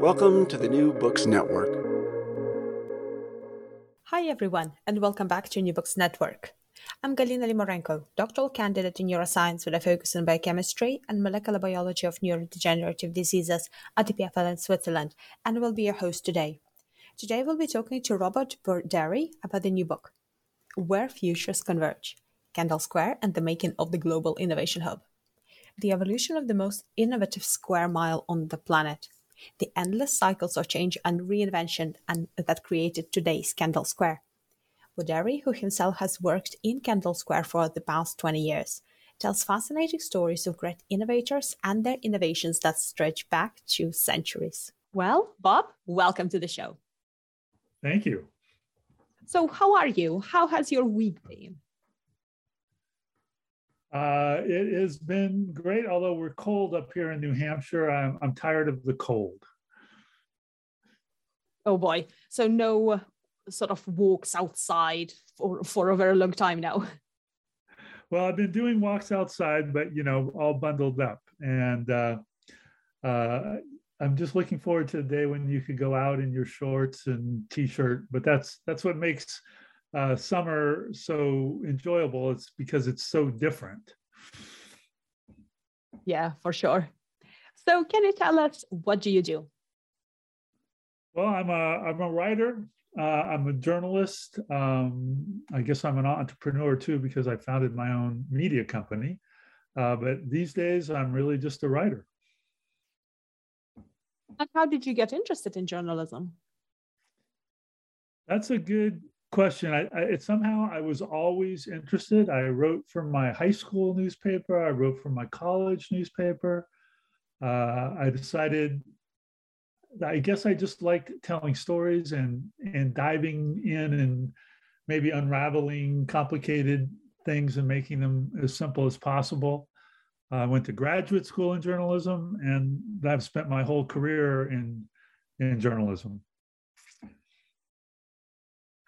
Welcome to the New Books Network. Hi, everyone, and welcome back to New Books Network. I'm Galina Limorenko, doctoral candidate in neuroscience with a focus on biochemistry and molecular biology of neurodegenerative diseases at EPFL in Switzerland, and will be your host today. Today, we'll be talking to Robert Buderi about the new book, Where Futures Converge Kendall Square and the Making of the Global Innovation Hub. The evolution of the most innovative square mile on the planet the endless cycles of change and reinvention and that created today's Kendall Square. Buderi, who himself has worked in Kendall Square for the past 20 years, tells fascinating stories of great innovators and their innovations that stretch back two centuries. Well, Bob, welcome to the show. Thank you. So, how are you? How has your week been? Uh, it has been great, although we're cold up here in New Hampshire. I'm, I'm tired of the cold. Oh boy. So, no uh, sort of walks outside for, for a very long time now. Well, I've been doing walks outside, but you know, all bundled up. And uh, uh, I'm just looking forward to the day when you could go out in your shorts and t-shirt. But that's that's what makes uh, summer so enjoyable it's because it's so different. Yeah for sure. So can you tell us what do you do? Well i'm a i'm a writer uh, i'm a journalist um, i guess i'm an entrepreneur too because i founded my own media company uh, but these days i'm really just a writer. And how did you get interested in journalism? That's a good question. I, I it, somehow I was always interested. I wrote for my high school newspaper. I wrote for my college newspaper. Uh, I decided. I guess I just liked telling stories and and diving in and maybe unraveling complicated things and making them as simple as possible. I went to graduate school in journalism, and I've spent my whole career in in journalism.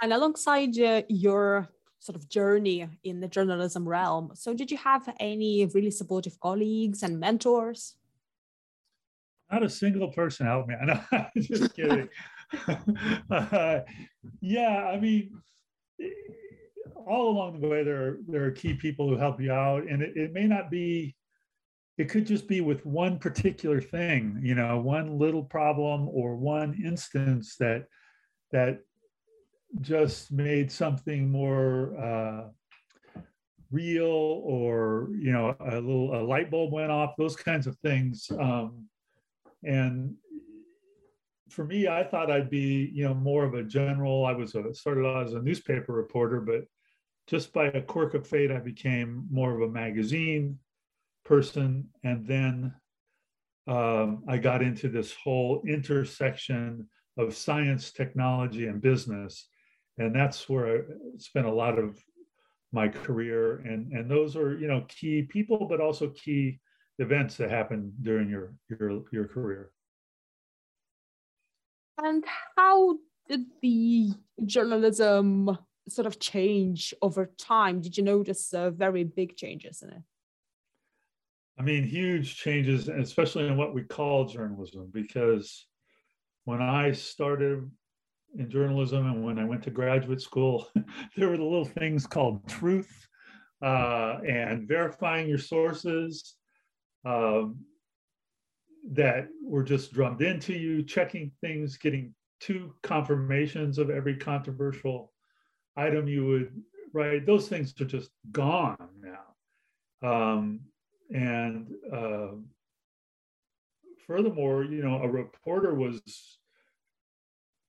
And alongside uh, your sort of journey in the journalism realm, so did you have any really supportive colleagues and mentors? Not a single person helped me. I know, just kidding. uh, yeah, I mean, all along the way, there are, there are key people who help you out, and it, it may not be it could just be with one particular thing you know one little problem or one instance that that just made something more uh, real or you know a little a light bulb went off those kinds of things. Um, and for me i thought i'd be you know more of a general i was a, started out as a newspaper reporter but just by a quirk of fate i became more of a magazine person. And then um, i got into this whole intersection of science technology and business and that's where I spent a lot of my career. And and those are you know key people, but also key events that happen during your your your career. And how did the journalism sort of change over time? Did you notice uh, very big changes in it? I mean, huge changes, especially in what we call journalism, because when I started in journalism and when I went to graduate school, there were the little things called truth uh, and verifying your sources um, that were just drummed into you, checking things, getting two confirmations of every controversial item you would write. Those things are just gone now. Um, and uh, furthermore, you know, a reporter was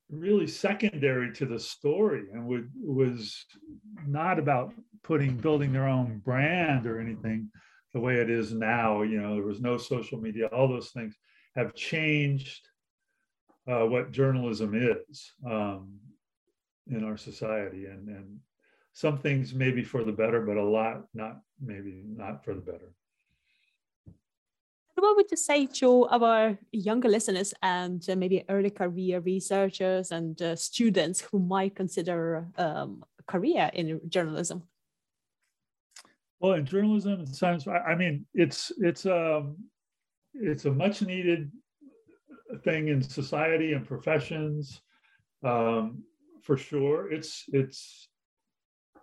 really secondary to the story and would was not about putting building their own brand or anything the way it is now. You know there was no social media. All those things have changed uh, what journalism is um, in our society. And and some things maybe for the better but a lot not maybe not for the better what would you say to our younger listeners and uh, maybe early career researchers and uh, students who might consider um, a career in journalism? Well, in journalism and science, I mean, it's it's um, it's a much needed thing in society and professions, um, for sure. It's it's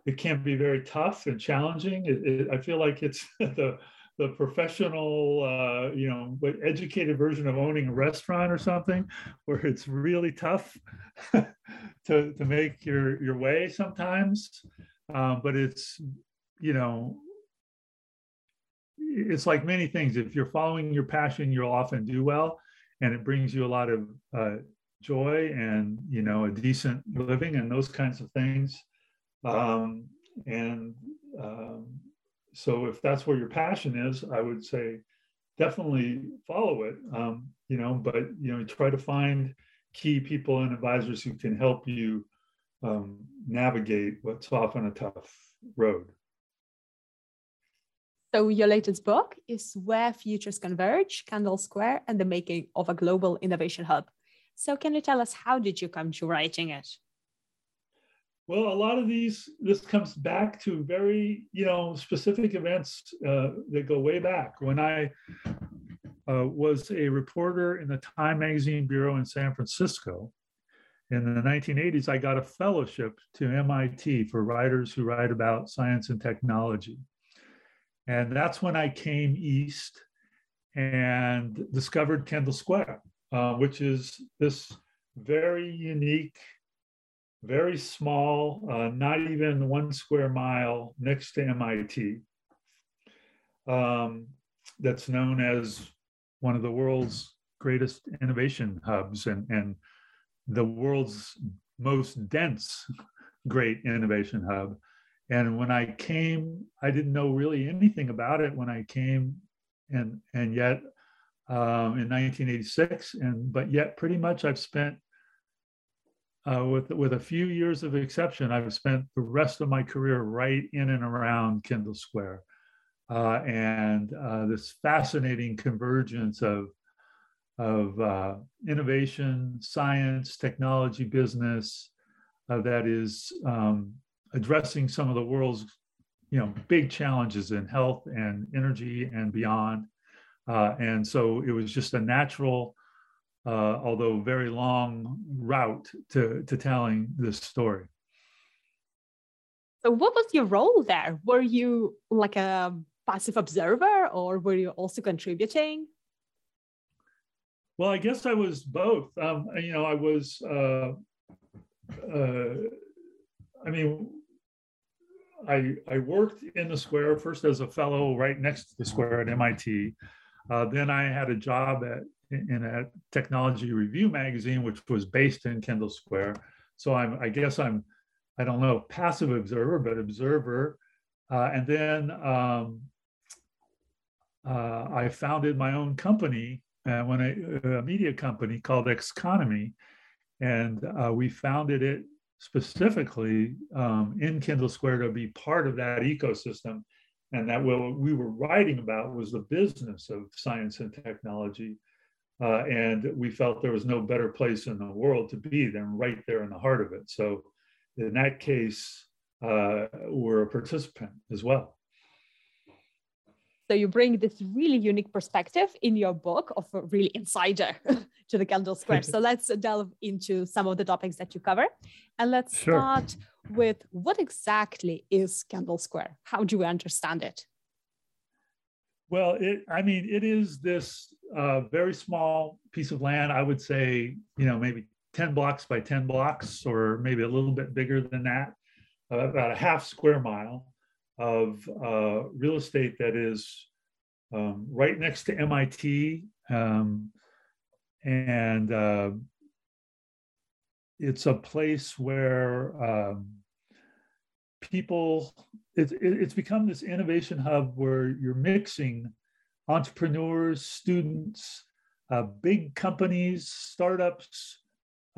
it can be very tough and challenging. It, it, I feel like it's the the professional, uh, you know, educated version of owning a restaurant or something, where it's really tough to to make your your way sometimes. Um, but it's, you know, it's like many things. If you're following your passion, you'll often do well, and it brings you a lot of uh, joy and you know a decent living and those kinds of things. Um, and um, so if that's where your passion is, I would say definitely follow it. Um, you know, but you know, try to find key people and advisors who can help you um, navigate what's often a tough road. So your latest book is Where Futures Converge, Kendall Square, and the Making of a Global Innovation Hub. So can you tell us how did you come to writing it? Well, a lot of these, this comes back to very, you know, specific events uh, that go way back. When I uh, was a reporter in the Time Magazine Bureau in San Francisco in the 1980s, I got a fellowship to MIT for writers who write about science and technology. And that's when I came east and discovered Kendall Square, uh, which is this very unique very small, uh, not even one square mile next to MIT, um, that's known as one of the world's greatest innovation hubs and, and the world's most dense great innovation hub. And when I came, I didn't know really anything about it when I came, and and yet um, in 1986, and but yet pretty much I've spent uh, with with a few years of exception, I've spent the rest of my career right in and around Kendall Square, uh, and uh, this fascinating convergence of of uh, innovation, science, technology, business uh, that is um, addressing some of the world's you know big challenges in health and energy and beyond. Uh, and so it was just a natural uh, although very long route to, to telling this story. So, what was your role there? Were you like a passive observer or were you also contributing? Well, I guess I was both. Um, you know, I was, uh, uh, I mean, I, I worked in the square first as a fellow right next to the square at MIT. Uh, then I had a job at in a technology review magazine, which was based in Kendall Square. So I'm, I guess I'm, I don't know, passive observer, but observer. Uh, and then um, uh, I founded my own company uh, when I, a media company called Xconomy, and uh, we founded it specifically um, in Kendall Square to be part of that ecosystem. And that what we were writing about was the business of science and technology uh, and we felt there was no better place in the world to be than right there in the heart of it. So, in that case, uh, were a participant as well. So you bring this really unique perspective in your book of a really insider to the Kendall Square. so let's delve into some of the topics that you cover. And let's sure. start with what exactly is Kendall Square? How do we understand it? Well, it, I mean, it is this uh, very small piece of land. I would say, you know, maybe 10 blocks by 10 blocks, or maybe a little bit bigger than that, uh, about a half square mile of uh, real estate that is um, right next to MIT. Um, and uh, it's a place where um, people, it, it, it's become this innovation hub where you're mixing entrepreneurs, students, uh, big companies, startups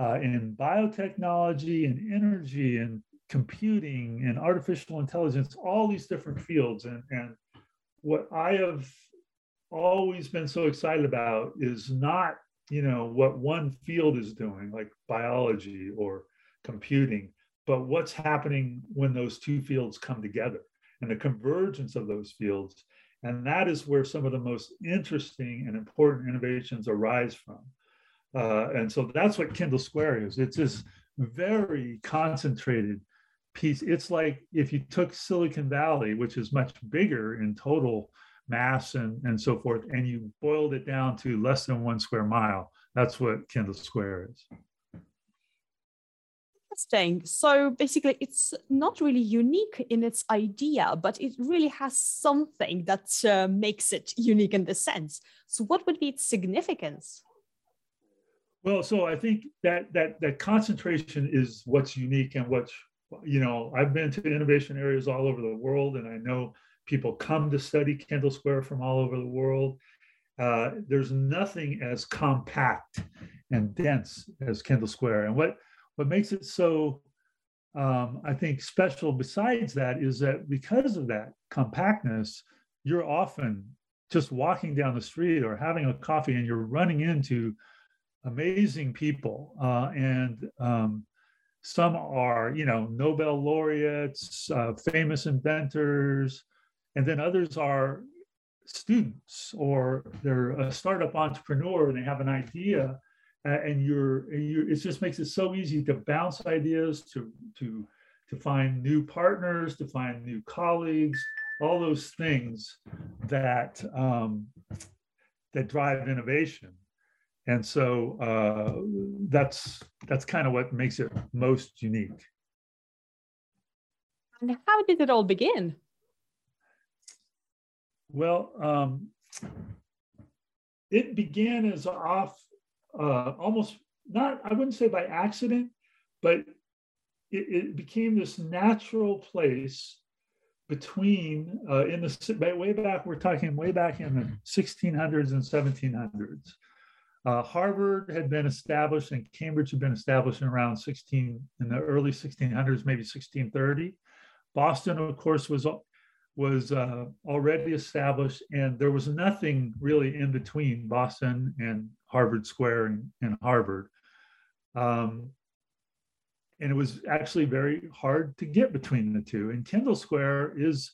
uh, in biotechnology and energy and computing and artificial intelligence, all these different fields. And, and what I have always been so excited about is not, you know, what one field is doing, like biology or computing, but what's happening when those two fields come together and the convergence of those fields. And that is where some of the most interesting and important innovations arise from. Uh, and so that's what Kendall Square is. It's this very concentrated piece. It's like if you took Silicon Valley, which is much bigger in total mass and, and so forth, and you boiled it down to less than one square mile. That's what Kendall Square is. Interesting. So basically, it's not really unique in its idea, but it really has something that uh, makes it unique in this sense. So, what would be its significance? Well, so I think that that that concentration is what's unique and what's you know, I've been to innovation areas all over the world, and I know people come to study Kendall Square from all over the world. Uh, there's nothing as compact and dense as Kendall Square. And what, what makes it so, um, I think, special besides that is that because of that compactness, you're often just walking down the street or having a coffee and you're running into amazing people. Uh, and um, some are, you know, Nobel laureates, uh, famous inventors, and then others are students or they're a startup entrepreneur and they have an idea. Uh, and you're, you it just makes it so easy to bounce ideas, to to to find new partners, to find new colleagues, all those things that um, that drive innovation. And so uh, that's that's kind of what makes it most unique. And how did it all begin? Well um, it began as off uh, almost not i wouldn't say by accident but it, it became this natural place between uh, in the way back we're talking way back in the 1600s and 1700s uh, Harvard had been established and Cambridge had been established in around 16 in the early 1600s, maybe 1630. Boston, of course, was was uh, already established, and there was nothing really in between Boston and Harvard Square and, and Harvard. Um, and it was actually very hard to get between the two. And Kendall Square is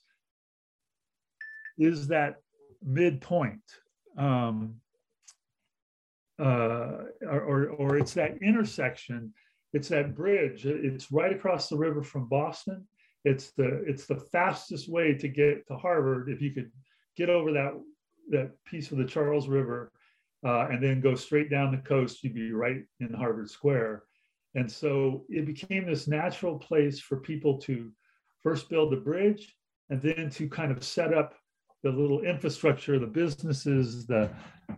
is that midpoint. Um, uh, or, or it's that intersection, it's that bridge. It's right across the river from Boston. It's the it's the fastest way to get to Harvard if you could get over that that piece of the Charles River uh, and then go straight down the coast. You'd be right in Harvard Square. And so it became this natural place for people to first build the bridge and then to kind of set up the little infrastructure, the businesses, the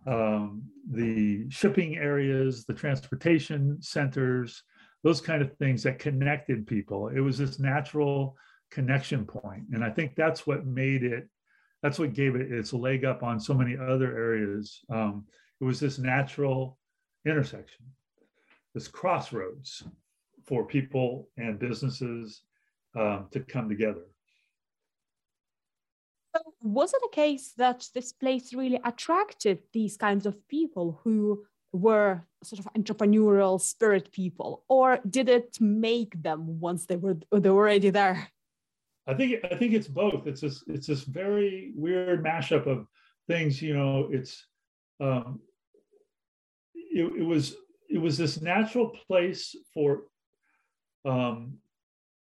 um, the shipping areas, the transportation centers, those kind of things that connected people. It was this natural connection point, and I think that's what made it. That's what gave it its leg up on so many other areas. Um, it was this natural intersection, this crossroads for people and businesses um, to come together was it a case that this place really attracted these kinds of people who were sort of entrepreneurial spirit people or did it make them once they were they were already there I think I think it's both. It's this it's this very weird mashup of things. You know, it's um, it, it was it was this natural place for um,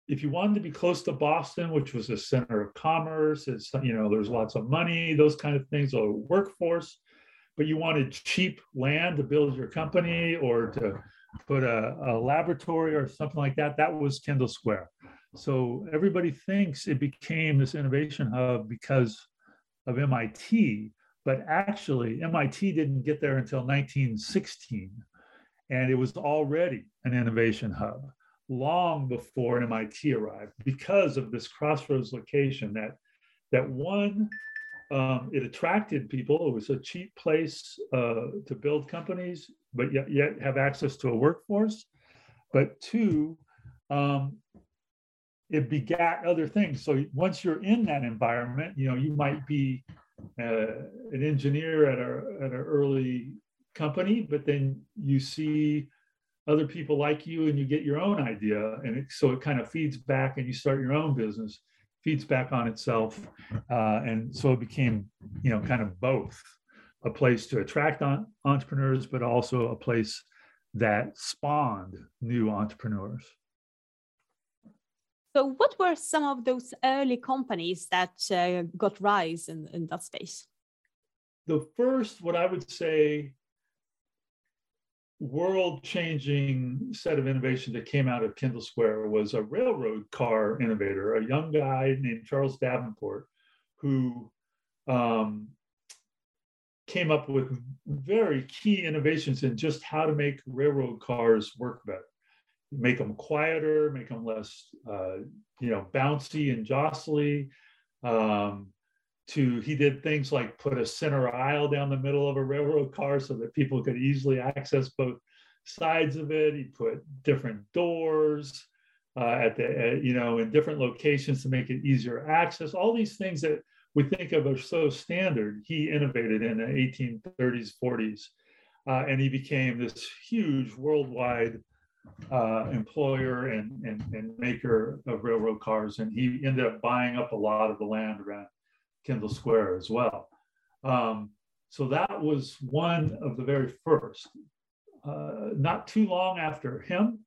if you wanted to be close to Boston, which was a center of commerce, it's you know there's lots of money, those kind of things, or workforce, but you wanted cheap land to build your company or to put a, a laboratory or something like that. That was Kendall Square. So everybody thinks it became this innovation hub because of MIT, but actually MIT didn't get there until 1916. And it was already an innovation hub long before MIT arrived because of this crossroads location that that one um, it attracted people. It was a cheap place uh, to build companies, but yet, yet have access to a workforce. But two, um, it begat other things. So once you're in that environment, you know, you might be uh, an engineer at a at an early company, but then you see other people like you and you get your own idea, and it, so it kind of feeds back, and you start your own business, feeds back on itself, uh, and so it became, you know, kind of both a place to attract on, entrepreneurs, but also a place that spawned new entrepreneurs. So, what were some of those early companies that uh, got rise in, in that space? The first, what I would say, world changing set of innovation that came out of Kendall Square was a railroad car innovator, a young guy named Charles Davenport, who um, came up with very key innovations in just how to make railroad cars work better make them quieter, make them less, uh, you know, bouncy and jostly. Um, to he did things like put a center aisle down the middle of a railroad car so that people could easily access both sides of it. He put different doors uh, at the, uh, you know, in different locations to make it easier access. All these things that we think of as so standard, he innovated in the 1830s, 40s. Uh, and he became this huge worldwide uh, employer and, and, and maker of railroad cars. And he ended up buying up a lot of the land around Kendall Square as well. Um, so that was one of the very first. Uh, not too long after him,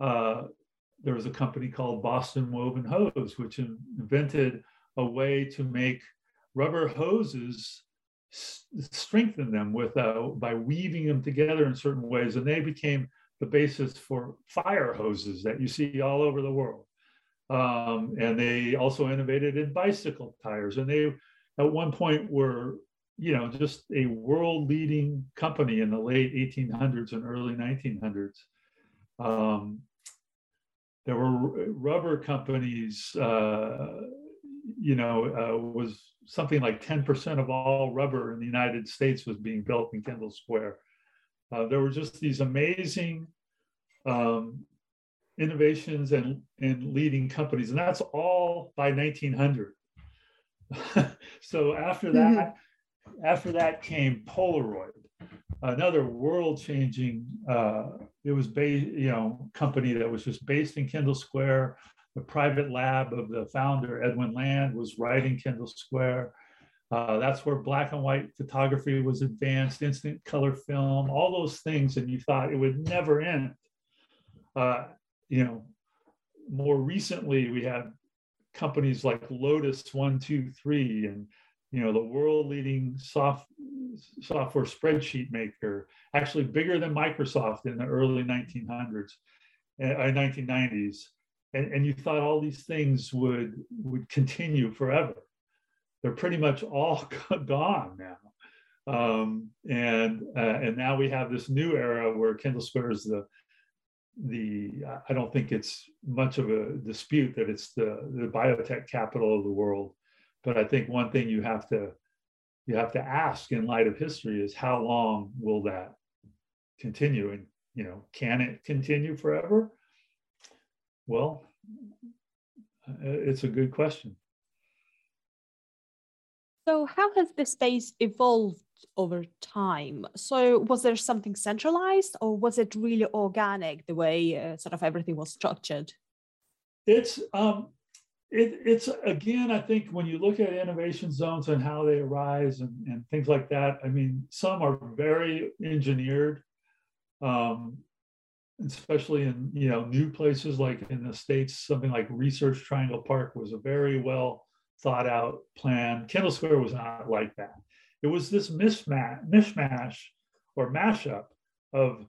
uh, there was a company called Boston Woven Hose, which invented a way to make rubber hoses strengthen them with uh, by weaving them together in certain ways, and they became the basis for fire hoses that you see all over the world. Um, and they also innovated in bicycle tires. And they, at one point, were you know just a world leading company in the late 1800s and early 1900s. Um, there were rubber companies. Uh, you know, uh, was something like 10% of all rubber in the United States was being built in Kendall Square. Uh, there were just these amazing um, innovations and, and leading companies, and that's all by 1900. so after that, mm-hmm. after that came Polaroid, another world-changing. Uh, it was based, you know, company that was just based in Kendall Square. The private lab of the founder Edwin Land was right in Kendall Square. Uh, that's where black and white photography was advanced, instant color film, all those things, and you thought it would never end. Uh, you know, more recently we had companies like Lotus One Two Three, and you know the world-leading soft software spreadsheet maker, actually bigger than Microsoft in the early 1900s, uh, 1990s, and, and you thought all these things would would continue forever they're pretty much all gone now. Um, and uh, and now we have this new era where Kendall Square is the the I don't think it's much of a dispute that it's the the biotech capital of the world, but I think one thing you have to you have to ask in light of history is how long will that continue and you know can it continue forever? Well, it's a good question. So, how has the space evolved over time? So, was there something centralized, or was it really organic the way uh, sort of everything was structured? It's um, it, it's again, I think when you look at innovation zones and how they arise and, and things like that, I mean, some are very engineered, um, especially in you know new places like in the states. Something like Research Triangle Park was a very well thought out plan. Kendall Square was not like that. It was this mismatch, mishmash or mashup of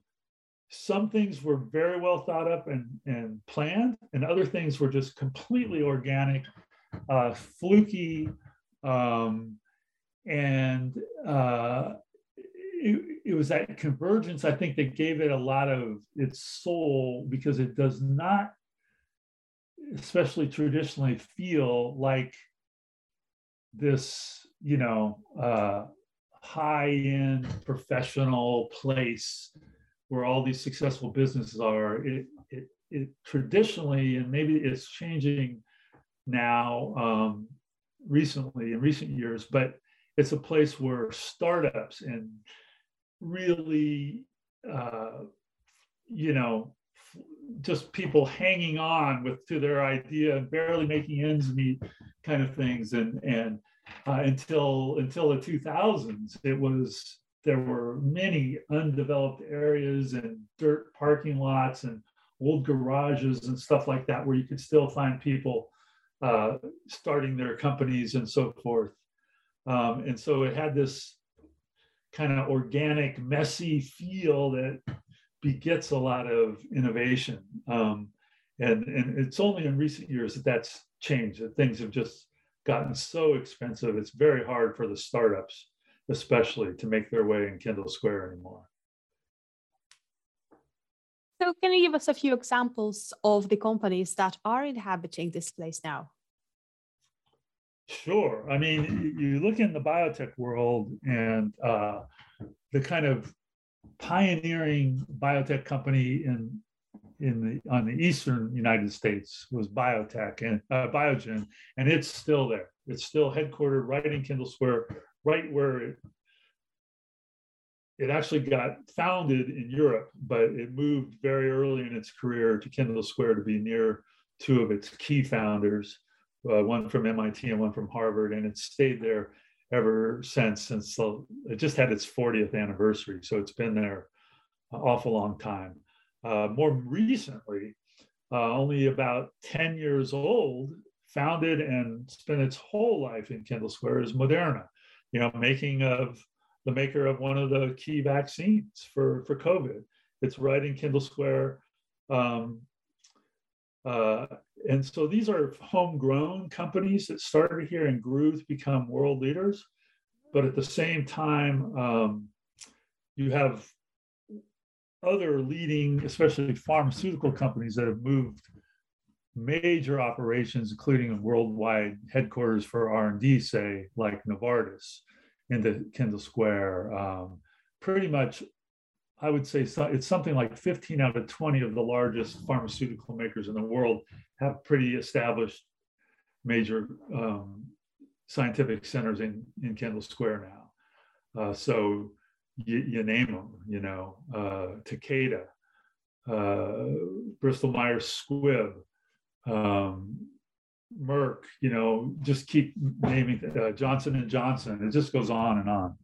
some things were very well thought up and, and planned, and other things were just completely organic, uh, fluky, um, and uh, it, it, was that convergence, I think, that gave it a lot of its soul because it does not, especially traditionally, feel like this, you know, uh, high end professional place where all these successful businesses are. It, it, it traditionally, and maybe it's changing now um, recently in recent years, but it's a place where startups and really, uh, you know, just people hanging on with to their idea and barely making ends meet kind of things and and uh, until until the 2000s it was there were many undeveloped areas and dirt parking lots and old garages and stuff like that where you could still find people uh, starting their companies and so forth. Um, and so it had this kind of organic, messy feel that begets a lot of innovation. Um, and, and it's only in recent years that that's changed, that things have just gotten so expensive. It's very hard for the startups especially to make their way in Kendall Square anymore. So, can you give us a few examples of the companies that are inhabiting this place now? Sure. I mean, you look in the biotech world and uh, the kind of pioneering biotech company in in the on the eastern United States was biotech and uh, Biogen, and it's still there. It's still headquartered right in Kendall Square, right where it, it actually got founded in Europe, but it moved very early in its career to Kendall Square to be near two of its key founders, uh, one from MIT and one from Harvard, and it's stayed there ever since. Since the, it just had its 40th anniversary, so it's been there an awful long time. Uh, more recently, uh, only about 10 years old, founded and spent its whole life in Kendall Square is Moderna you know, making of the maker of one of the key vaccines for, for COVID. It's right in Kendall Square. Um, uh, and so these are homegrown companies that started here and grew to become world leaders. But at the same time, um, you have other leading, especially pharmaceutical companies that have moved major operations, including worldwide headquarters for R&D, say like Novartis into Kendall Square. Um, pretty much, I would say so, it's something like 15 out of 20 of the largest pharmaceutical makers in the world have pretty established major um, scientific centers in, in Kendall Square now. Uh, so you, you, name them, you know, uh, Takeda, uh, Bristol Myers Squibb, um, Merck, you know, just keep naming uh, Johnson and Johnson. It just goes on and on.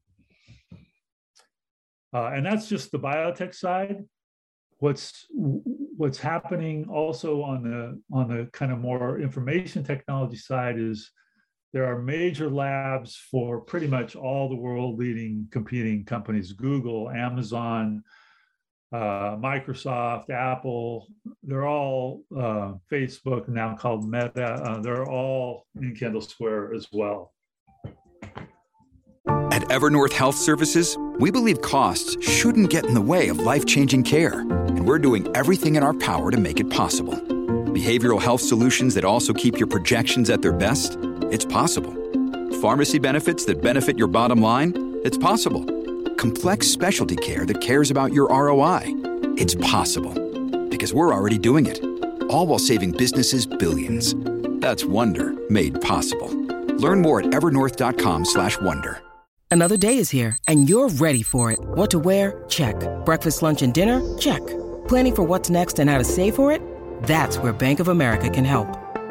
Uh, and that's just the biotech side. What's what's happening also on the on the kind of more information technology side is there are major labs for pretty much all the world leading competing companies: Google, Amazon, uh, Microsoft, Apple, they're all uh, Facebook now called Meta. Uh, they're all in Kendall Square as well. At Evernorth Health Services, we believe costs shouldn't get in the way of life changing care, and we're doing everything in our power to make it possible. Behavioral health solutions that also keep your projections at their best? It's possible. Pharmacy benefits that benefit your bottom line? It's possible complex specialty care that cares about your ROI. It's possible because we're already doing it. All while saving businesses billions. That's Wonder made possible. Learn more at evernorth.com/wonder. Another day is here and you're ready for it. What to wear? Check. Breakfast, lunch and dinner? Check. Planning for what's next and how to save for it? That's where Bank of America can help.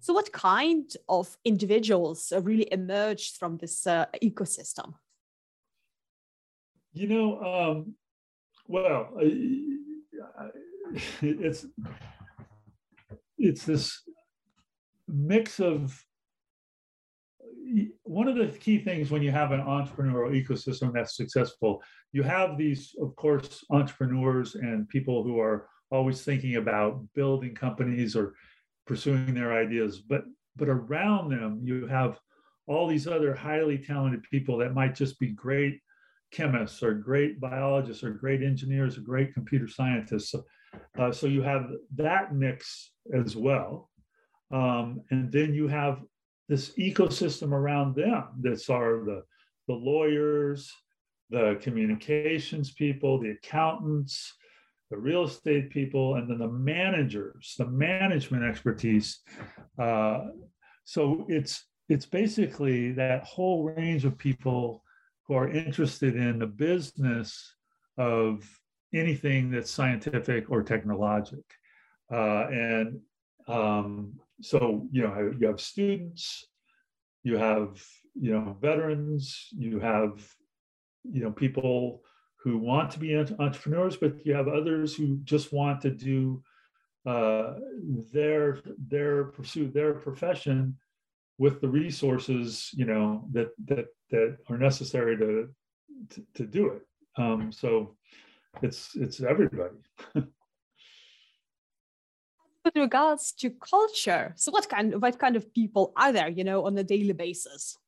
So what kind of individuals really emerged from this uh, ecosystem? You know, um, well, it's it's this mix of one of the key things when you have an entrepreneurial ecosystem that's successful you have these of course entrepreneurs and people who are always thinking about building companies or pursuing their ideas but but around them you have all these other highly talented people that might just be great chemists or great biologists or great engineers or great computer scientists. So, uh, so you have that mix as well. Um, and then you have this ecosystem around them. That's are the, the lawyers, the communications people, the accountants, the real estate people, and then the managers, the management expertise. Uh, so it's it's basically that whole range of people who are interested in the business of anything that's scientific or technologic. Uh, and um, so you know you have students you have you know veterans you have you know people who want to be entrepreneurs but you have others who just want to do uh, their their pursue their profession with the resources you know that that that are necessary to to, to do it. Um, so it's it's everybody. With regards to culture so what kind what kind of people are there you know on a daily basis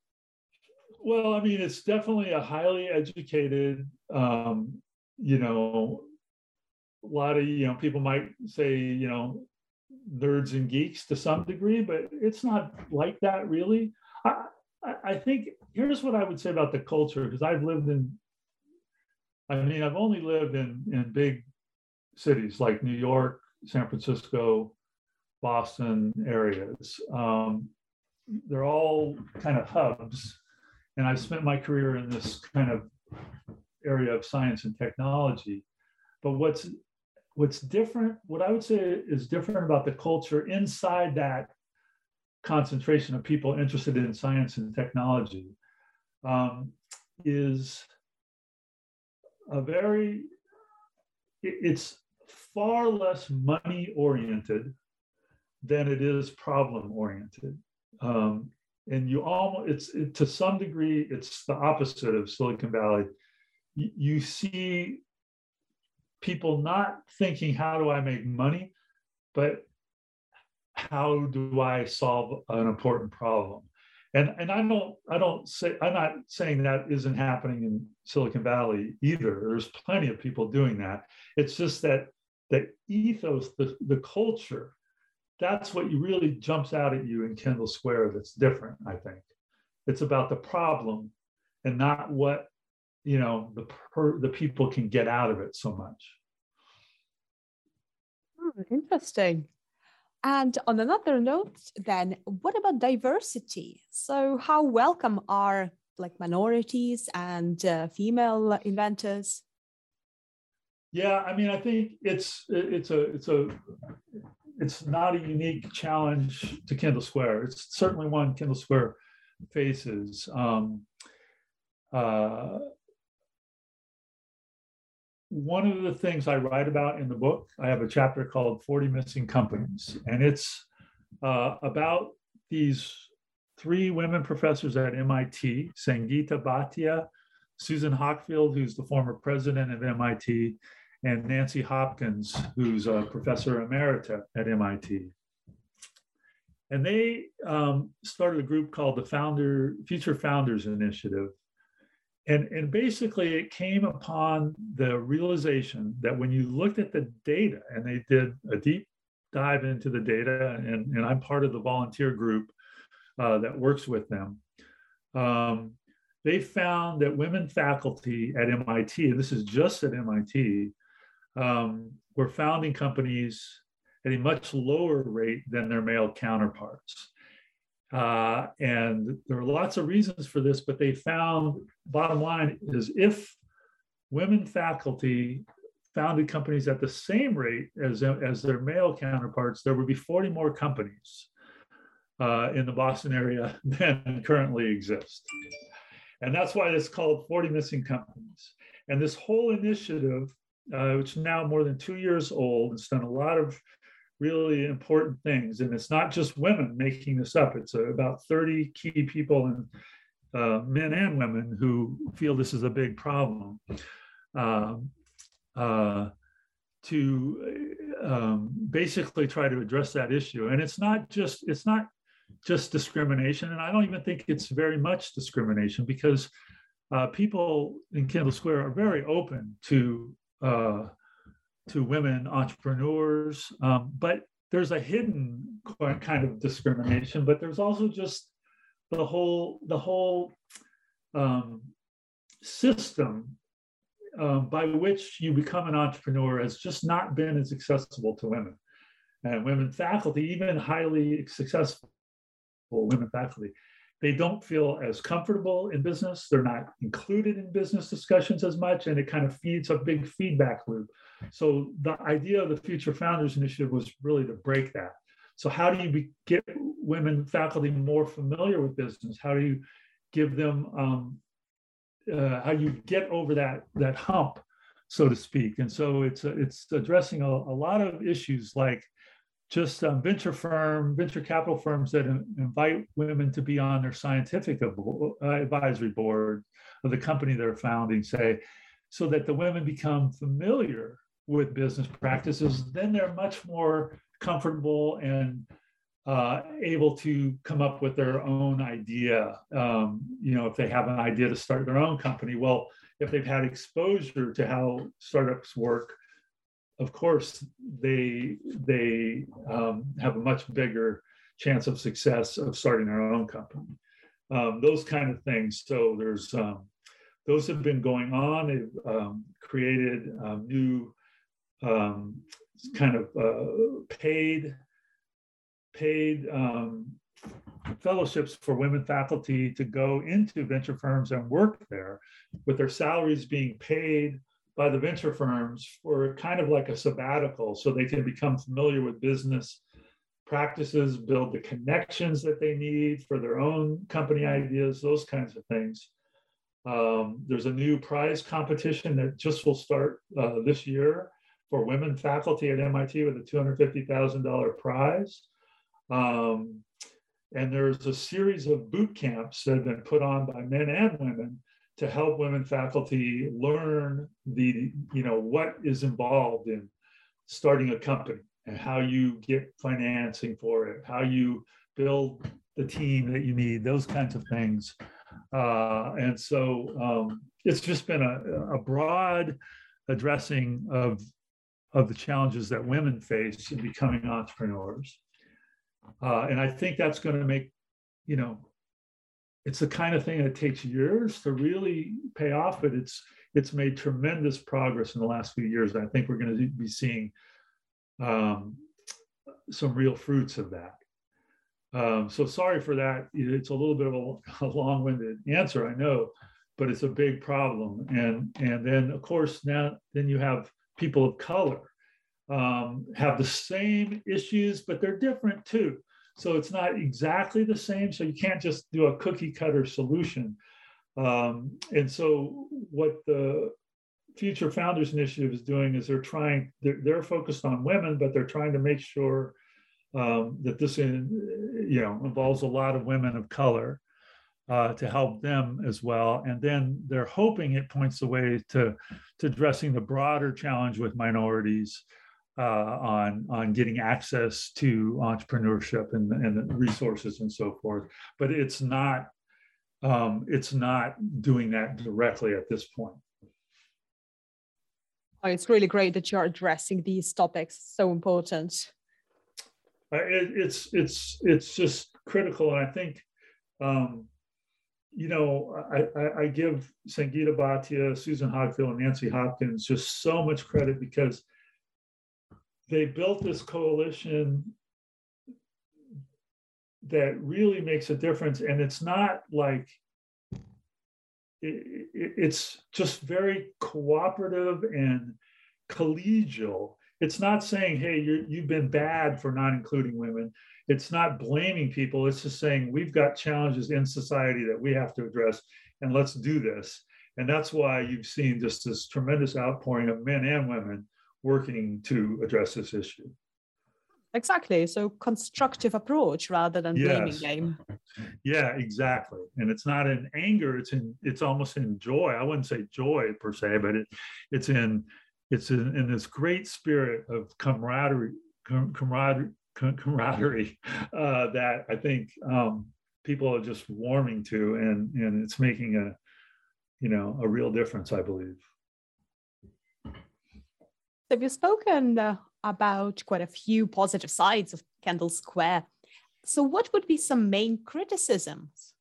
well i mean it's definitely a highly educated um, you know a lot of you know people might say you know nerds and geeks to some degree but it's not like that really i i think here's what i would say about the culture because i've lived in i mean i've only lived in in big cities like new york San Francisco, Boston areas. Um, they're all kind of hubs. And I've spent my career in this kind of area of science and technology. But what's what's different, what I would say is different about the culture inside that concentration of people interested in science and technology um, is a very it's far less money oriented than it is problem oriented. Um, and you almost, it's it, to some degree, it's the opposite of Silicon Valley. You, you see people not thinking, how do I make money, but how do I solve an important problem? And, and I don't I don't say I'm not saying that isn't happening in Silicon Valley either. There's plenty of people doing that. It's just that the ethos, the, the culture, that's what really jumps out at you in Kendall Square that's different, I think. It's about the problem and not what, you know, the per, the people can get out of it so much. Oh, interesting. And on another note, then, what about diversity? So, how welcome are like minorities and uh, female inventors? Yeah, I mean, I think it's it's a it's a it's not a unique challenge to Kendall Square. It's certainly one Kendall Square faces. Um, uh, one of the things I write about in the book, I have a chapter called 40 Missing Companies, and it's uh, about these three women professors at MIT, Sangeeta Bhatia, Susan Hockfield, who's the former president of MIT, and Nancy Hopkins, who's a professor emerita at MIT. And they um, started a group called the Founder Future Founders Initiative. And, and basically, it came upon the realization that when you looked at the data, and they did a deep dive into the data, and, and I'm part of the volunteer group uh, that works with them. Um, they found that women faculty at MIT, and this is just at MIT, um, were founding companies at a much lower rate than their male counterparts. Uh, and there are lots of reasons for this, but they found, bottom line is if women faculty founded companies at the same rate as, as their male counterparts, there would be 40 more companies uh, in the Boston area than currently exist. And that's why it's called 40 Missing Companies. And this whole initiative, uh, which is now more than two years old, it's done a lot of really important things. And it's not just women making this up, it's uh, about 30 key people and uh, men and women who feel this is a big problem. Um, uh, to um, basically try to address that issue. And it's not just it's not just discrimination, and I don't even think it's very much discrimination because uh, people in Kendall Square are very open to uh, to women entrepreneurs, um, but there's a hidden kind of discrimination. But there's also just the whole the whole um, system um, by which you become an entrepreneur has just not been as accessible to women. And women faculty, even highly successful women faculty, they don't feel as comfortable in business. They're not included in business discussions as much, and it kind of feeds a big feedback loop. So the idea of the Future Founders Initiative was really to break that. So how do you get women faculty more familiar with business? How do you give them um, uh, how you get over that that hump, so to speak. And so it's it's addressing a, a lot of issues like just um, venture firm, venture capital firms that invite women to be on their scientific advisory board of the company they're founding, say, so that the women become familiar with business practices. Then they're much more comfortable and uh, able to come up with their own idea. Um, you know, if they have an idea to start their own company, well, if they've had exposure to how startups work, of course, they they um, have a much bigger chance of success of starting their own company. Um, those kind of things. So there's um, those have been going on. They've um, created um, new kind of uh, paid paid um, fellowships for women faculty to go into venture firms and work there, with their salaries being paid by the venture firms for kind of like a sabbatical so they can become familiar with business practices, build the connections that they need for their own company ideas, those kinds of things. Um, there's a new prize competition that just will start uh, this year for women faculty at MIT with a $250,000 prize. Um, and there's a series of boot camps that have been put on by men and women to help women faculty learn the, you know, what is involved in starting a company and how you get financing for it, how you build the team that you need, those kinds of things. Uh, and so um, it's just been a, a broad addressing of, of the challenges that women face in becoming entrepreneurs. Uh, and I think that's going to make, you know, it's the kind of thing that takes years to really pay off, but it's it's made tremendous progress in the last few years. And I think we're going to be seeing um, some real fruits of that. Um, so sorry for that. It's a little bit of a, a long-winded answer, I know, but it's a big problem. And and then of course now then you have people of color um, have the same issues, but they're different too. So it's not exactly the same. So you can't just do a cookie cutter solution. Um, and so what the Future Founders Initiative is doing is they're trying, they're, they're focused on women, but they're trying to make sure um, that this, in, you know, involves a lot of women of color. Uh, to help them as well. And then they're hoping it points the way to, to addressing the broader challenge with minorities uh, on on getting access to entrepreneurship and, and resources and so forth. But it's not um, it's not doing that directly at this point. Oh, it's really great that you're addressing these topics. So important. Uh, it, it's it's it's just critical, and I think Um, you know, I, I, I give Sangeeta Bhatia, Susan Hockfield, and Nancy Hopkins just so much credit because they built this coalition that really makes a difference. And it's not like it, it, it's just very cooperative and collegial. It's not saying, hey, you you've been bad for not including women. It's not blaming people. It's just saying we've got challenges in society that we have to address, and let's do this. And that's why you've seen just this tremendous outpouring of men and women working to address this issue. Exactly. So constructive approach rather than yes. blaming game. Yeah, exactly. And it's not in anger, it's in it's almost in joy. I wouldn't say joy per se, but it it's in it's in, in this great spirit of camaraderie camaraderie camaraderie uh, that I think um, people are just warming to and and it's making a you know a real difference, I believe. Have you spoken uh, about quite a few positive sides of Kendall Square. So, what would be some main criticisms?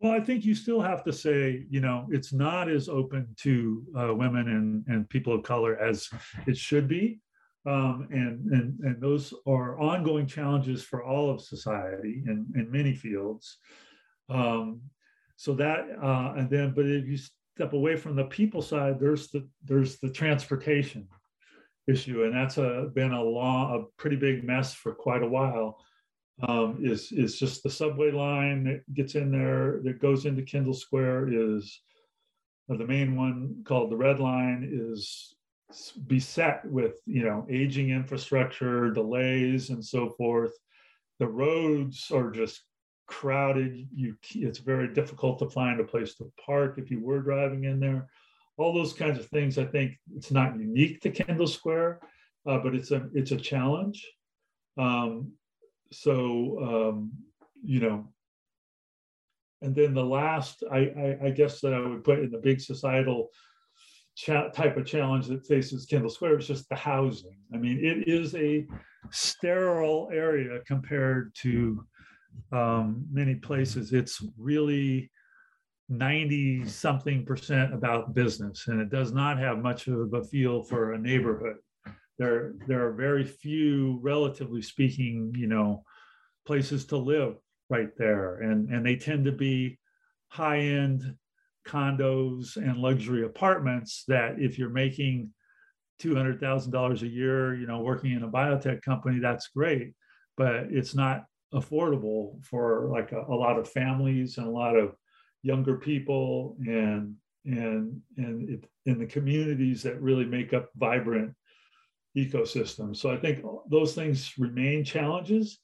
Well, I think you still have to say, you know, it's not as open to uh, women and, and people of color as it should be. Um, and, and, and those are ongoing challenges for all of society in, in many fields. Um, so that, uh, and then, but if you step away from the people side, there's the, there's the transportation issue, and that's a, been a long, a pretty big mess for quite a while. Um, is is just the subway line that gets in there that goes into Kendall Square is uh, the main one called the Red Line is beset with you know aging infrastructure, delays, and so forth. The roads are just crowded. You it's very difficult to find a place to park if you were driving in there all those kinds of things. I think it's not unique to Kendall Square, uh, but it's a it's a challenge. Um, so um, you know, and then the last, I, I, I, guess that I would put in the big societal type of challenge that faces Kendall Square is just the housing. I mean, it is a sterile area compared to um, many places. It's really 90 something percent about business and it does not have much of a feel for a neighborhood. There there are very few relatively speaking you know places to live right there and and they tend to be high end condos and luxury apartments that if you're making $200,000 a year you know working in a biotech company that's great but it's not affordable for like a, a lot of families and a lot of younger people and and and it, in the communities that really make up vibrant ecosystems. So I think those things remain challenges.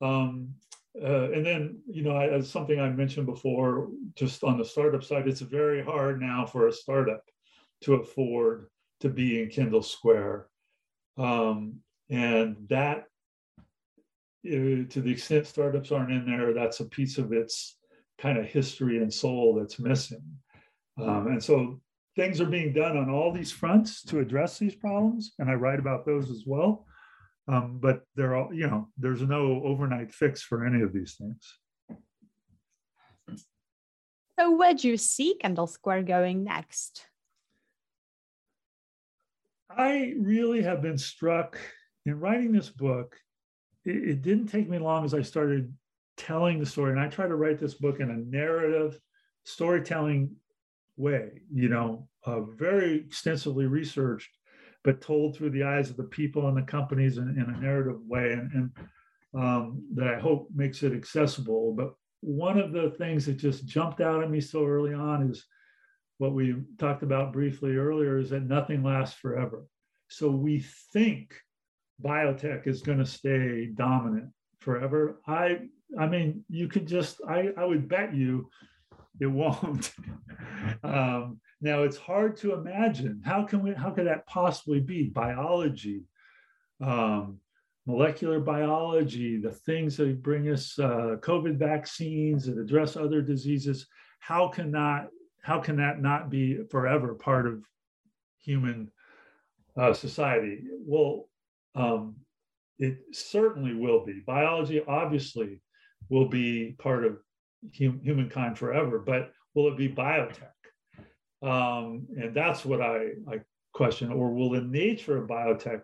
Um, uh, and then, you know, as something I mentioned before, just on the startup side, it's very hard now for a startup to afford to be in Kendall Square. Um, and that, uh, to the extent startups aren't in there, that's a piece of its kind of history and soul that's missing. Um, and so things are being done on all these fronts to address these problems, and I write about those as well. Um, but there are, you know, there's no overnight fix for any of these things. So, where do you see Kendall Square going next? I really have been struck in writing this book. It, it didn't take me long as I started telling the story. And I try to write this book in a narrative storytelling way, you know, uh, very extensively researched, but told through the eyes of the people and the companies in, in a narrative way. And, and um, that I hope makes it accessible. But one of the things that just jumped out at me so early on is what we talked about briefly earlier is that nothing lasts forever. So we think biotech is going to stay dominant forever. I I mean, you could just, I, I would bet you it won't. um, now it's hard to imagine. How can we, how could that possibly be? Biology, um, molecular biology, the things that bring us uh, COVID vaccines and address other diseases. How can that, how can that not be forever part of human uh, society? Well, um, it certainly will be. Biology, obviously, will be part of hum, humankind forever, but will it be biotech? Um, and that's what I, I question. Or will the nature of biotech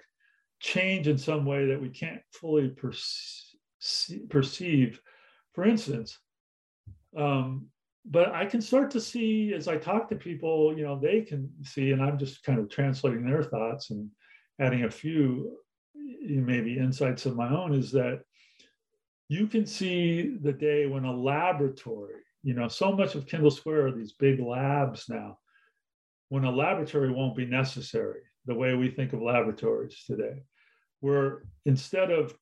change in some way that we can't fully perce- perceive? For instance, um, but I can start to see as I talk to people, you know, they can see, and I'm just kind of translating their thoughts and adding a few maybe insights of my own is that you can see the day when a laboratory, you know, so much of Kendall Square are these big labs now, when a laboratory won't be necessary the way we think of laboratories today, where instead of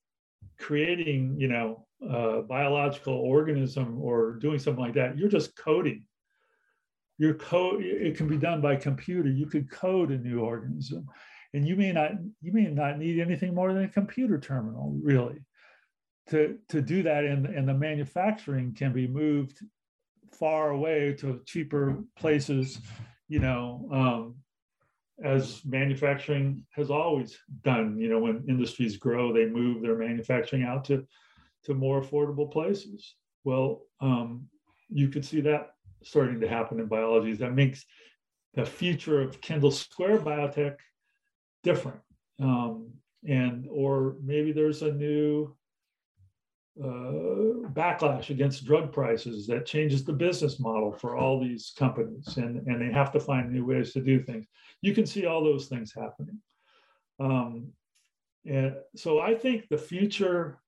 creating, you know, a biological organism or doing something like that, you're just coding. Your code, it can be done by computer. You could code a new organism and you may not you may not need anything more than a computer terminal really to, to do that and, and the manufacturing can be moved far away to cheaper places, you know, um, as manufacturing has always done. You know, when industries grow, they move their manufacturing out to, to more affordable places. Well, um, you could see that starting to happen in biology. That makes the future of Kendall Square biotech different. Um, and or maybe there's a new uh, backlash against drug prices that changes the business model for all these companies and, and they have to find new ways to do things you can see all those things happening um, and so i think the future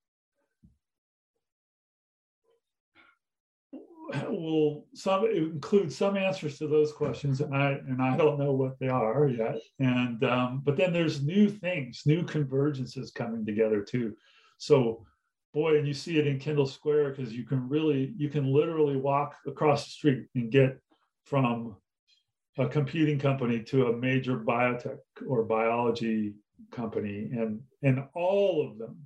will some include some answers to those questions and i and i don't know what they are yet. And um, but then there's new things new convergences coming together too. So boy, and you see it in Kendall Square because you can really, you can literally walk across the street and get from a computing company to a major biotech or biology company, and and all of them,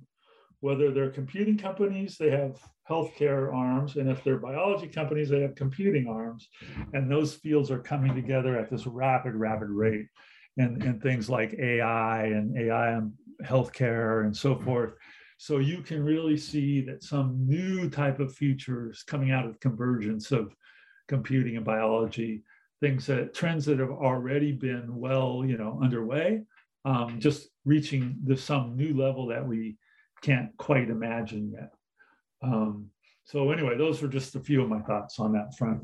whether they're computing companies, they have healthcare arms, and if they're biology companies, they have computing arms, and those fields are coming together at this rapid, rapid rate, and and things like AI and AI and healthcare and so forth. So you can really see that some new type of futures coming out of convergence of computing and biology, things that trends that have already been well, you know, underway, um, just reaching the some new level that we can't quite imagine yet. Um, so anyway, those are just a few of my thoughts on that front.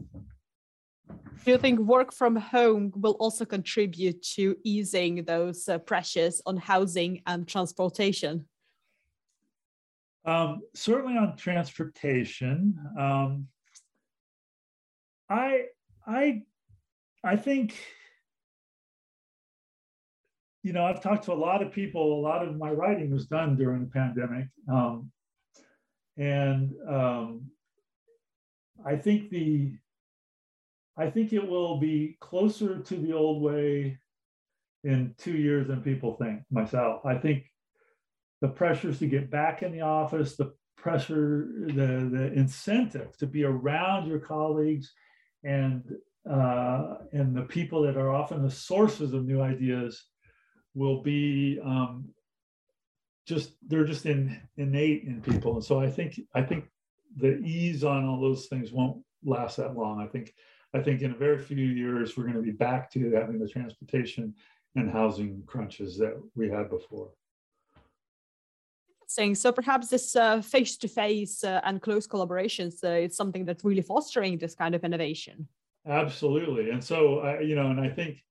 Do you think work from home will also contribute to easing those uh, pressures on housing and transportation? Um, certainly on transportation, um, I I I think you know I've talked to a lot of people. A lot of my writing was done during the pandemic, um, and um, I think the I think it will be closer to the old way in two years than people think. Myself, I think the pressures to get back in the office, the pressure, the, the incentive to be around your colleagues and uh, and the people that are often the sources of new ideas will be um, just they're just in, innate in people and so i think i think the ease on all those things won't last that long i think i think in a very few years we're going to be back to having the transportation and housing crunches that we had before interesting. So perhaps this face to face and close collaborations uh, is something that's really fostering this kind of innovation. Absolutely, and so uh, you know, and I think,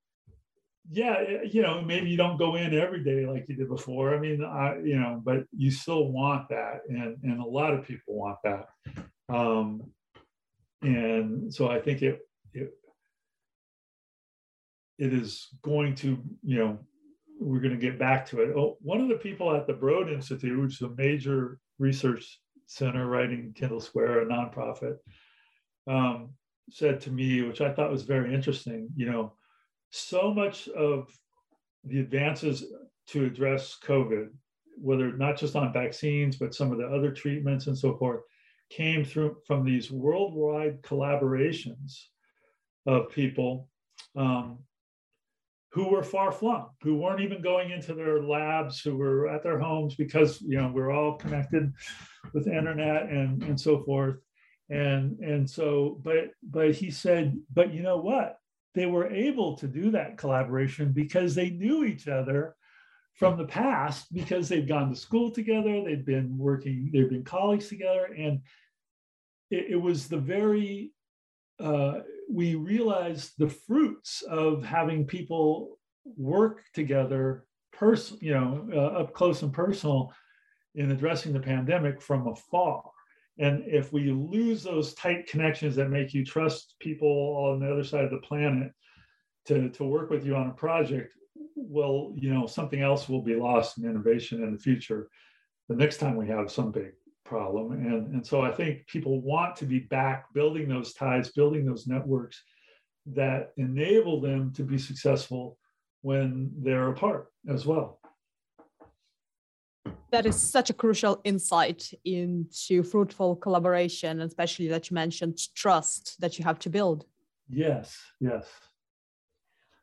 yeah, you know, maybe you don't go in every day like you did before. I mean, I, you know, but you still want that, and and a lot of people want that, um, and so I think it it it is going to you know we're going to get back to it. Oh, one of the people at the Broad Institute, which is a major research center right in Kendall Square, a nonprofit, um, said to me, which I thought was very interesting, you know, so much of the advances to address COVID, whether not just on vaccines, but some of the other treatments and so forth, came through from these worldwide collaborations of people um, who were far flung, who weren't even going into their labs, who were at their homes because you know we're all connected with internet and, and so forth. and and so but but he said but you know what they were able to do that collaboration because they knew each other from the past because they've gone to school together they've been working they've been colleagues together. And it, it was the very uh, we realized the fruits of having people work together person you know uh, up close and personal in addressing the pandemic from afar and if we lose those tight connections that make you trust people on the other side of the planet to, to work with you on a project, well, you know, something else will be lost in innovation in the future the next time we have some big problem. And, and so I think people want to be back building those ties, building those networks that enable them to be successful when they're apart as well that is such a crucial insight into fruitful collaboration, especially that you mentioned trust that you have to build. Yes, yes.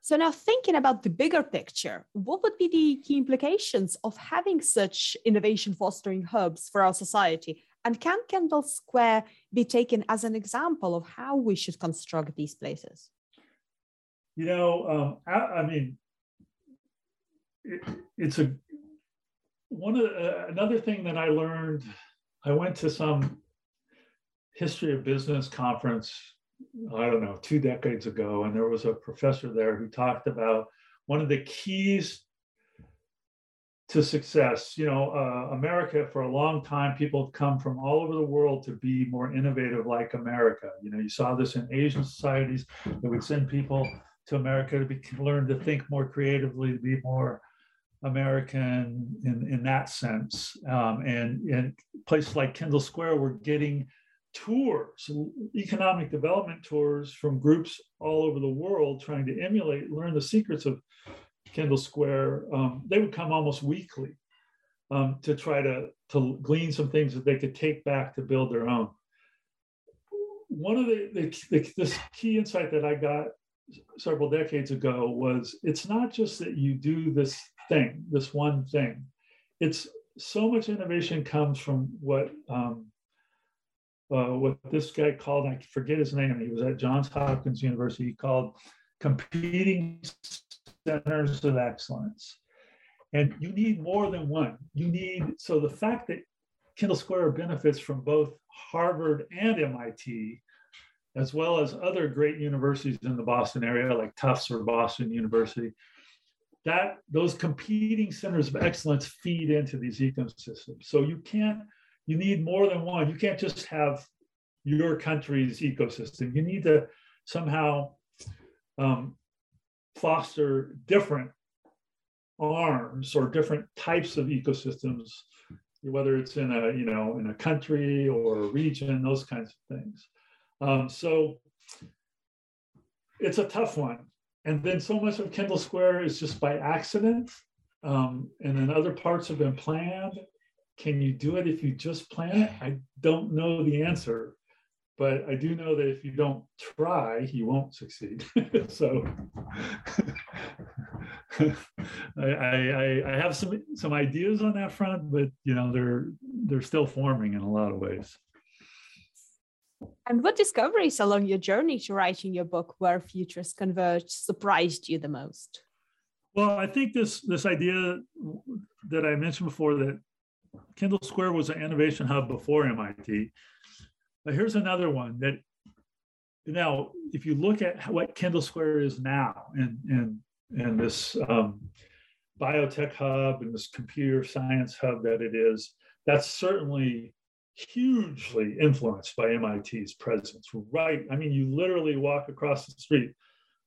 So now thinking about the bigger picture, what would be the key implications of having such innovation fostering hubs for our society? And can Kendall Square be taken as an example of how we should construct these places? You know, um, I, I, mean, it, it's a one of uh, another thing that I learned, I went to some history of business conference, I don't know, two decades ago, and there was a professor there who talked about one of the keys to success. You know, uh, America for a long time, people have come from all over the world to be more innovative like America. You know, you saw this in Asian societies that would send people to America to be, learn to think more creatively, to be more American in, in that sense. Um, and in places like Kendall Square, we're getting tours, economic development tours from groups all over the world trying to emulate, learn the secrets of Kendall Square. Um, they would come almost weekly um, to try to, to glean some things that they could take back to build their own. One of the, the, the this key insight that I got several decades ago was it's not just that you do this thing, this one thing. It's so much innovation comes from what um, uh, what this guy called, I forget his name, he was at Johns Hopkins University, he called competing centers of excellence. And you need more than one. You need, so the fact that Kendall Square benefits from both Harvard and MIT, as well as other great universities in the Boston area, like Tufts or Boston University, that those competing centers of excellence feed into these ecosystems. So you can't, you need more than one. You can't just have your country's ecosystem. You need to somehow um, foster different arms or different types of ecosystems, whether it's in a you know in a country or a region, those kinds of things. Um, so it's a tough one and then so much of Kendall Square is just by accident. Um, and then other parts have been planned. Can you do it if you just plan it? I don't know the answer, but I do know that if you don't try, you won't succeed. so I, I, I have some some ideas on that front, but you know they're they're still forming in a lot of ways. And what discoveries along your journey to writing your book, Where Futures Converge, surprised you the most? Well, I think this this idea that I mentioned before that Kendall Square was an innovation hub before MIT. But here's another one that now, if you look at what Kendall Square is now, and and and this um, biotech hub and this computer science hub that it is, that's certainly hugely influenced by MIT's presence. Right, I mean, you literally walk across the street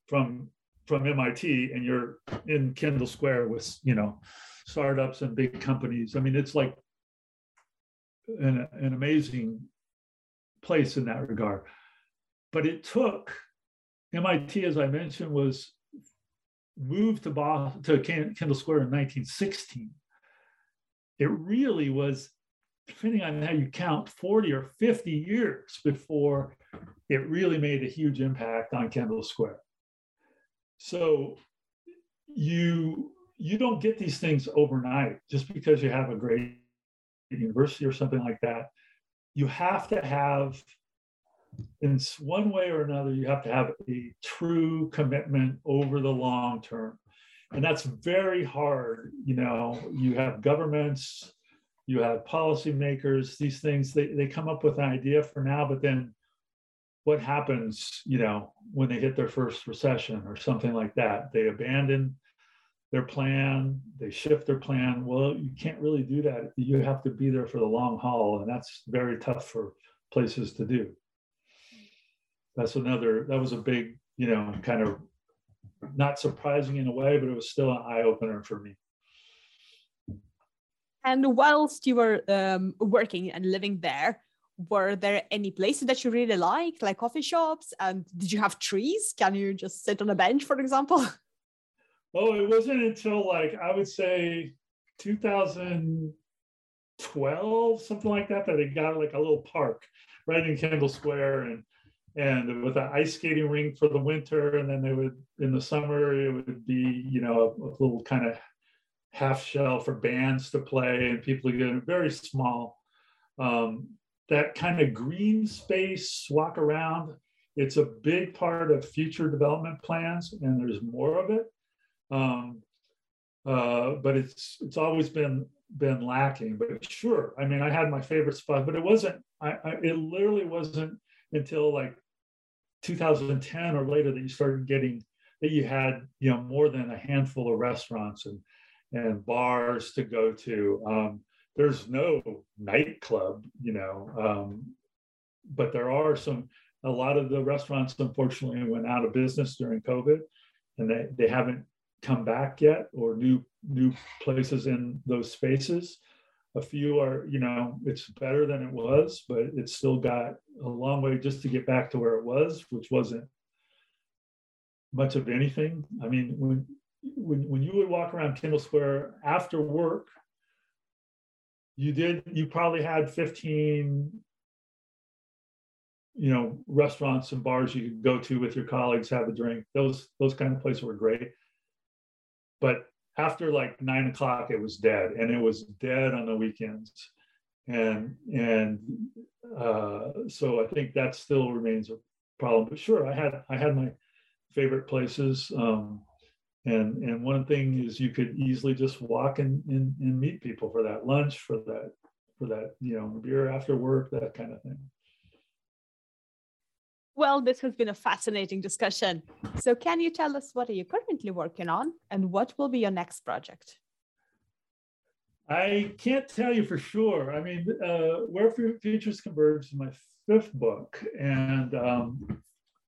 from from MIT and you're in Kendall Square with you know startups and big companies. I mean, it's like an, an amazing place in that regard. But it took MIT, as I mentioned, was moved to Boston, to Kendall Square in 1916. It really was depending on how you count, 40 or 50 years before it really made a huge impact on Kendall Square. So you you don't get these things overnight just because you have a great university or something like that. You have to have in one way or another, you have to have a true commitment over the long term. And that's very hard. You know, you have governments, you have policymakers, these things, they, they come up with an idea for now, but then what happens, you know, when they hit their first recession or something like that? They abandon their plan, they shift their plan. Well, you can't really do that. You have to be there for the long haul, and that's very tough for places to do. That's another, that was a big, you know, kind of not surprising in a way, but it was still an eye opener for me. And whilst you were um, working and living there, were there any places that you really liked, like coffee shops? And did you have trees? Can you just sit on a bench, for example? Oh, it wasn't until like I would say 2012, something like that, that they got like a little park right in Kendall Square, and and with an ice skating rink for the winter, and then they would in the summer it would be you know a, a little kind of half shell for bands to play and people get very small. Um, that kind of green space, walk around. It's a big part of future development plans, and there's more of it. Um, uh, but it's it's always been been lacking. But sure, I mean, I had my favorite spot, but it wasn't. I, I it literally wasn't until like 2010 or later that you started getting that you had you know more than a handful of restaurants and and bars to go to. Um, there's no nightclub, you know, um, but there are some. A lot of the restaurants, unfortunately, went out of business during COVID, and they, they haven't come back yet, or new new places in those spaces. A few are, you know, it's better than it was, but it's still got a long way just to get back to where it was, which wasn't much of anything. I mean, when when, when you would walk around Kendall Square after work, you did you probably had 15 you know restaurants and bars you could go to with your colleagues have a drink. Those those kind of places were great. But after like nine o'clock it was dead and it was dead on the weekends. And and uh, so i think that still remains a problem. But sure i had i had my favorite places um, and and one thing is you could easily just walk and, and, and meet people for that lunch for that for that you know beer after work that kind of thing. Well this has been a fascinating discussion. So can you tell us what are you currently working on and what will be your next project? I can't tell you for sure. I mean uh, where futures converge is my fifth book and um,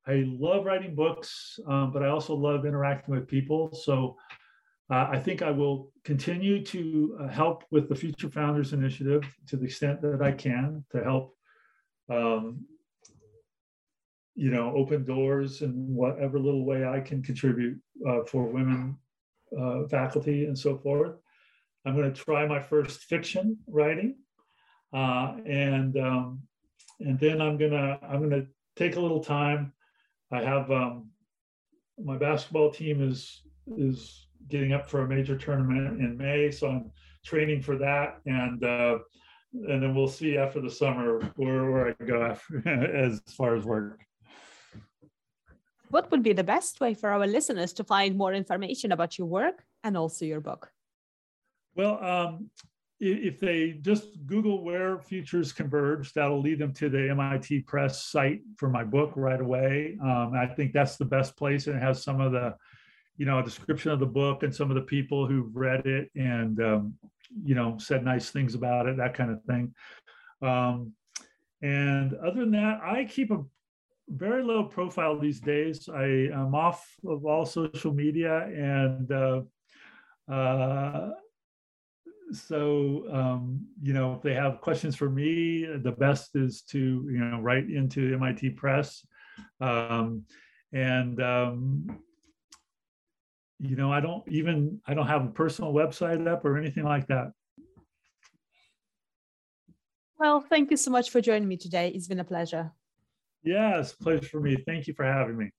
I love writing books, um, but I also love interacting with people. So uh, I think I will continue to uh, help with the Future Founders Initiative to the extent that I can to help, um, you know, open doors in whatever little way I can contribute uh, for women uh, faculty and so forth. I'm going to try my first fiction writing, uh, and um, and then I'm gonna I'm gonna take a little time I have um, my basketball team is is getting up for a major tournament in May, so I'm training for that, and uh, and then we'll see after the summer where, where I go after, as far as work. What would be the best way for our listeners to find more information about your work and also your book? Well, um, if they just Google where futures converge, that'll lead them to the MIT Press site for my book right away. Um, I think that's the best place, and it has some of the, you know, a description of the book and some of the people who've read it and um, you know said nice things about it, that kind of thing. Um, and other than that, I keep a very low profile these days. I am off of all social media and. Uh, uh, so um, you know if they have questions for me the best is to you know write into mit press. Um, and um, you know i don't even i don't have a personal website up or anything like that. Well thank you so much for joining me today. It's been a pleasure. Yes pleasure for me. Thank you for having me